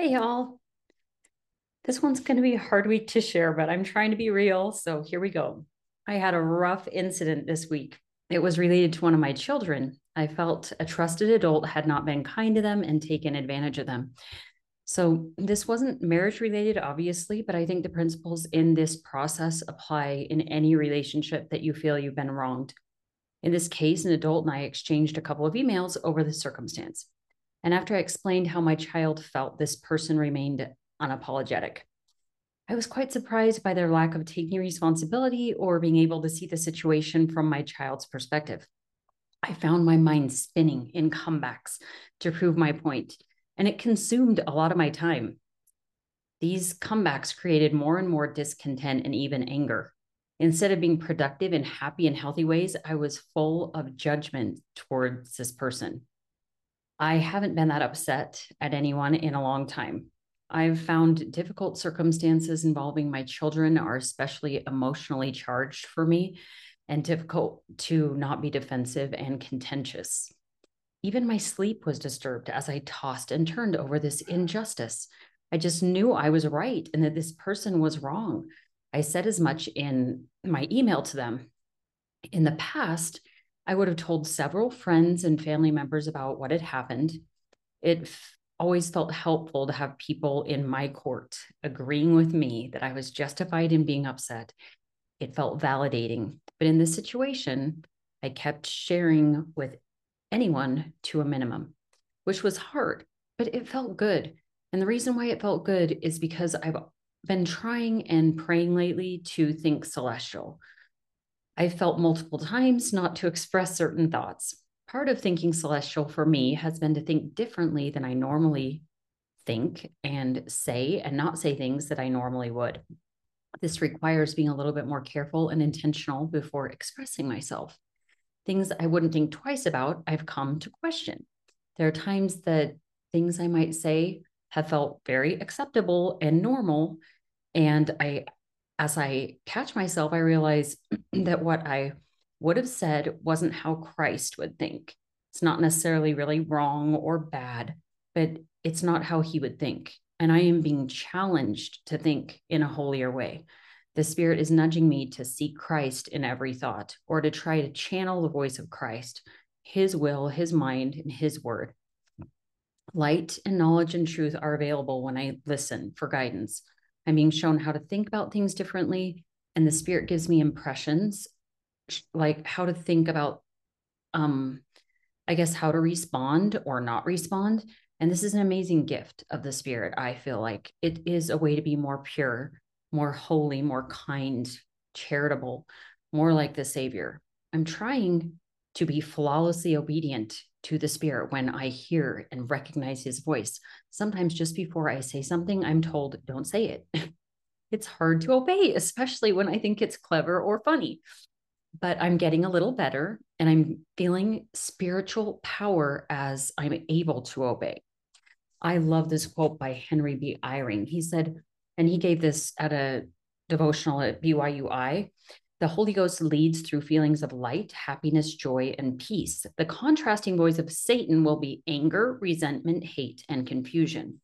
Hey, y'all. This one's going to be a hard week to share, but I'm trying to be real. So here we go. I had a rough incident this week. It was related to one of my children. I felt a trusted adult had not been kind to them and taken advantage of them. So this wasn't marriage related, obviously, but I think the principles in this process apply in any relationship that you feel you've been wronged. In this case, an adult and I exchanged a couple of emails over the circumstance. And after I explained how my child felt, this person remained unapologetic. I was quite surprised by their lack of taking responsibility or being able to see the situation from my child's perspective. I found my mind spinning in comebacks to prove my point, and it consumed a lot of my time. These comebacks created more and more discontent and even anger. Instead of being productive in happy and healthy ways, I was full of judgment towards this person. I haven't been that upset at anyone in a long time. I've found difficult circumstances involving my children are especially emotionally charged for me and difficult to not be defensive and contentious. Even my sleep was disturbed as I tossed and turned over this injustice. I just knew I was right and that this person was wrong. I said as much in my email to them. In the past, I would have told several friends and family members about what had happened. It f- always felt helpful to have people in my court agreeing with me that I was justified in being upset. It felt validating. But in this situation, I kept sharing with anyone to a minimum, which was hard, but it felt good. And the reason why it felt good is because I've been trying and praying lately to think celestial, I felt multiple times not to express certain thoughts. Part of thinking celestial for me has been to think differently than I normally think and say, and not say things that I normally would. This requires being a little bit more careful and intentional before expressing myself. Things I wouldn't think twice about, I've come to question. There are times that things I might say have felt very acceptable and normal. And I as I catch myself, I realize that what I would have said wasn't how Christ would think. It's not necessarily really wrong or bad, but it's not how he would think. And I am being challenged to think in a holier way. The Spirit is nudging me to seek Christ in every thought or to try to channel the voice of Christ, his will, his mind, and his word. Light and knowledge and truth are available when I listen for guidance. I'm being shown how to think about things differently. And the spirit gives me impressions, like how to think about, um, I guess, how to respond or not respond. And this is an amazing gift of the spirit. I feel like it is a way to be more pure, more holy, more kind, charitable, more like the Savior. I'm trying to be flawlessly obedient to the spirit when I hear and recognize his voice. Sometimes just before I say something, I'm told, don't say it. it's hard to obey, especially when I think it's clever or funny. But I'm getting a little better and I'm feeling spiritual power as I'm able to obey. I love this quote by Henry B. Eyring. He said, and he gave this at a devotional at BYUI. The Holy Ghost leads through feelings of light, happiness, joy, and peace. The contrasting voice of Satan will be anger, resentment, hate, and confusion.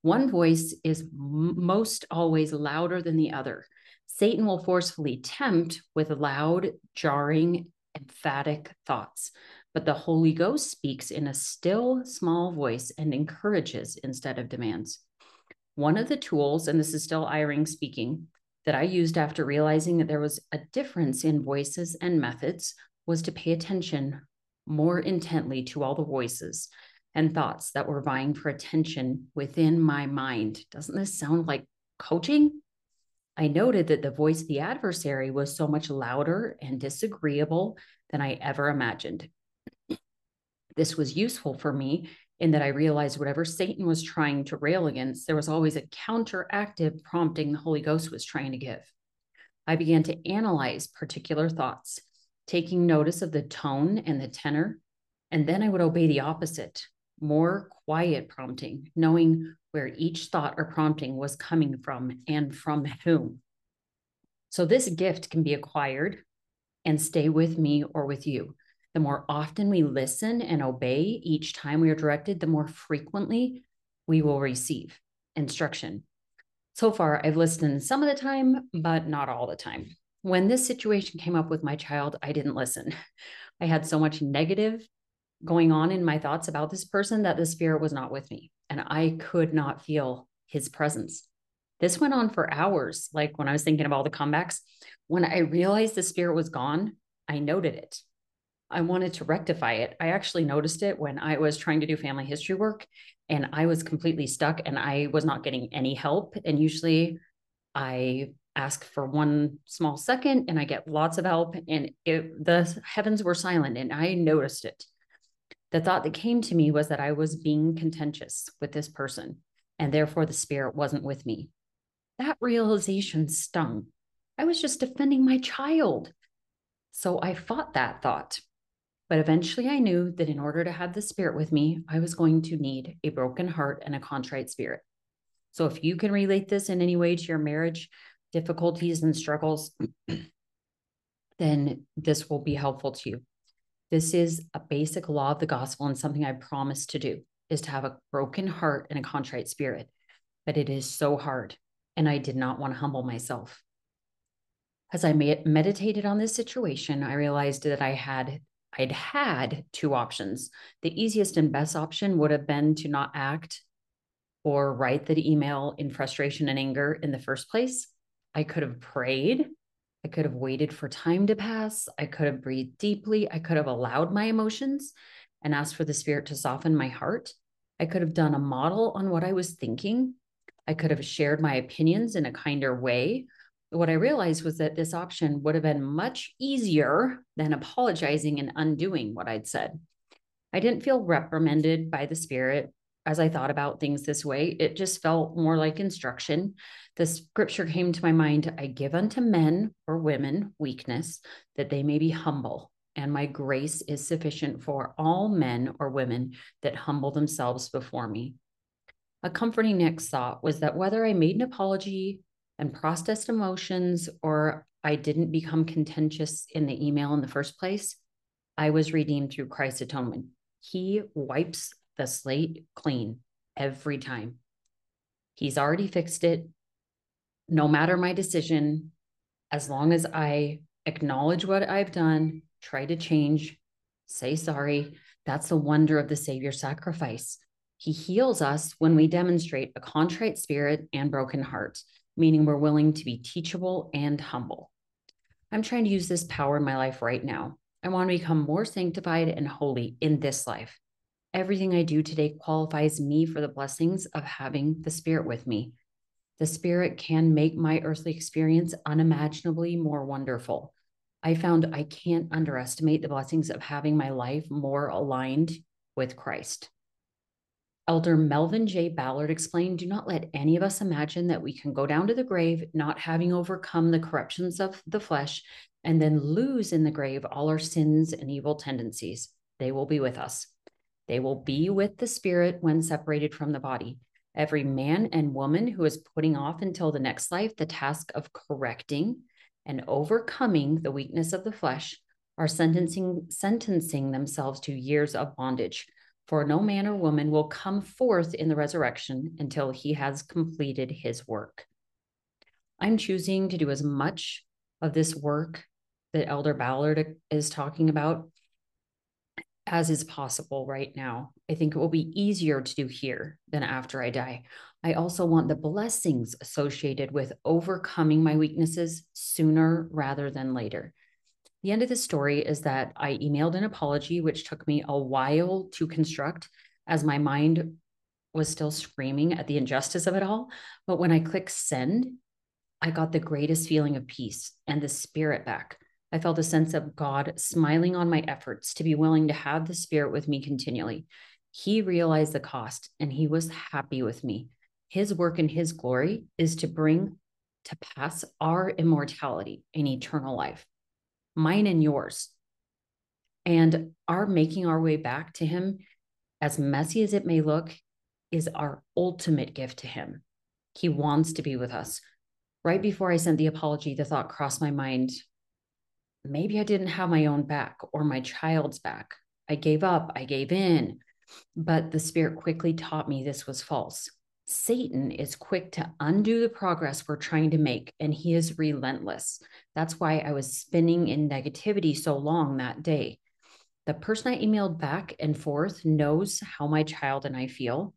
One voice is most always louder than the other. Satan will forcefully tempt with loud, jarring, emphatic thoughts, but the Holy Ghost speaks in a still, small voice and encourages instead of demands. One of the tools, and this is still Eyring speaking, that I used after realizing that there was a difference in voices and methods was to pay attention more intently to all the voices and thoughts that were vying for attention within my mind. Doesn't this sound like coaching? I noted that the voice of the adversary was so much louder and disagreeable than I ever imagined. This was useful for me in that I realized whatever Satan was trying to rail against, there was always a counteractive prompting the Holy Ghost was trying to give. I began to analyze particular thoughts, taking notice of the tone and the tenor, and then I would obey the opposite, more quiet prompting, knowing where each thought or prompting was coming from and from whom. So, this gift can be acquired and stay with me or with you. The more often we listen and obey each time we are directed, the more frequently we will receive. instruction. So far, I've listened some of the time, but not all the time. When this situation came up with my child, I didn't listen. I had so much negative going on in my thoughts about this person that the spirit was not with me and I could not feel his presence. This went on for hours. Like when I was thinking of all the comebacks, when I realized the spirit was gone, I noted it. I wanted to rectify it. I actually noticed it when I was trying to do family history work and I was completely stuck and I was not getting any help. And usually I ask for one small second and I get lots of help and it, the heavens were silent and I noticed it. The thought that came to me was that I was being contentious with this person and therefore the spirit wasn't with me. That realization stung. I was just defending my child. So I fought that thought. But eventually I knew that in order to have the spirit with me, I was going to need a broken heart and a contrite spirit. So if you can relate this in any way to your marriage difficulties and struggles, then this will be helpful to you. This is a basic law of the gospel and something I promise to do is to have a broken heart and a contrite spirit. But it is so hard. And I did not want to humble myself. As I meditated on this situation, I realized that I had I'd had two options. The easiest and best option would have been to not act or write the email in frustration and anger in the first place. I could have prayed. I could have waited for time to pass. I could have breathed deeply. I could have allowed my emotions and asked for the spirit to soften my heart. I could have done a model on what I was thinking. I could have shared my opinions in a kinder way. What I realized was that this option would have been much easier than apologizing and undoing what I'd said. I didn't feel reprimanded by the spirit as I thought about things this way. It just felt more like instruction. The scripture came to my mind I give unto men or women weakness that they may be humble, and my grace is sufficient for all men or women that humble themselves before me. A comforting next thought was that whether I made an apology and processed emotions or I didn't become contentious in the email in the first place, I was redeemed through Christ's atonement. He wipes the slate clean every time. He's already fixed it. No matter my decision, as long as I acknowledge what I've done, try to change, say sorry, that's the wonder of the Savior sacrifice. He heals us when we demonstrate a contrite spirit and broken heart, meaning we're willing to be teachable and humble. I'm trying to use this power in my life right now. I want to become more sanctified and holy in this life. Everything I do today qualifies me for the blessings of having the Spirit with me. The Spirit can make my earthly experience unimaginably more wonderful. I found I can't underestimate the blessings of having my life more aligned with Christ. Elder Melvin J. Ballard explained Do not let any of us imagine that we can go down to the grave not having overcome the corruptions of the flesh and then lose in the grave all our sins and evil tendencies. They will be with us. They will be with the spirit when separated from the body. Every man and woman who is putting off until the next life the task of correcting and overcoming the weakness of the flesh are sentencing sentencing themselves to years of bondage. For no man or woman will come forth in the resurrection until he has completed his work. I'm choosing to do as much of this work that Elder Ballard is talking about as is possible right now. I think it will be easier to do here than after I die. I also want the blessings associated with overcoming my weaknesses sooner rather than later. The end of the story is that I emailed an apology, which took me a while to construct as my mind was still screaming at the injustice of it all. But when I clicked send, I got the greatest feeling of peace and the spirit back. I felt a sense of God smiling on my efforts to be willing to have the Spirit with me continually. He realized the cost and he was happy with me. His work and his glory is to bring to pass our immortality in eternal life, mine and yours. And our making our way back to him, as messy as it may look, is our ultimate gift to him. He wants to be with us. Right before I sent the apology, the thought crossed my mind maybe I didn't have my own back or my child's back. I gave up, I gave in. But the Spirit quickly taught me this was false. Satan is quick to undo the progress we're trying to make, and he is relentless. That's why I was spinning in negativity so long that day. The person I emailed back and forth knows how my child and I feel,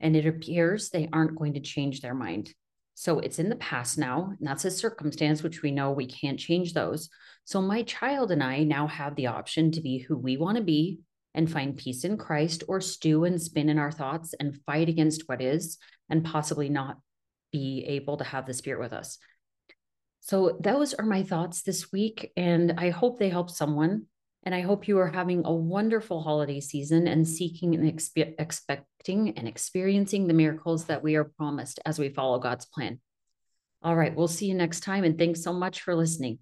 and it appears they aren't going to change their mind. So it's in the past now, and that's a circumstance which we know we can't change those. So my child and I now have the option to be who we want to be and find peace in Christ or stew and spin in our thoughts and fight against what is and possibly not be able to have the spirit with us. So those are my thoughts this week and I hope they help someone and I hope you are having a wonderful holiday season and seeking and expe- expecting and experiencing the miracles that we are promised as we follow God's plan. All right, we'll see you next time and thanks so much for listening.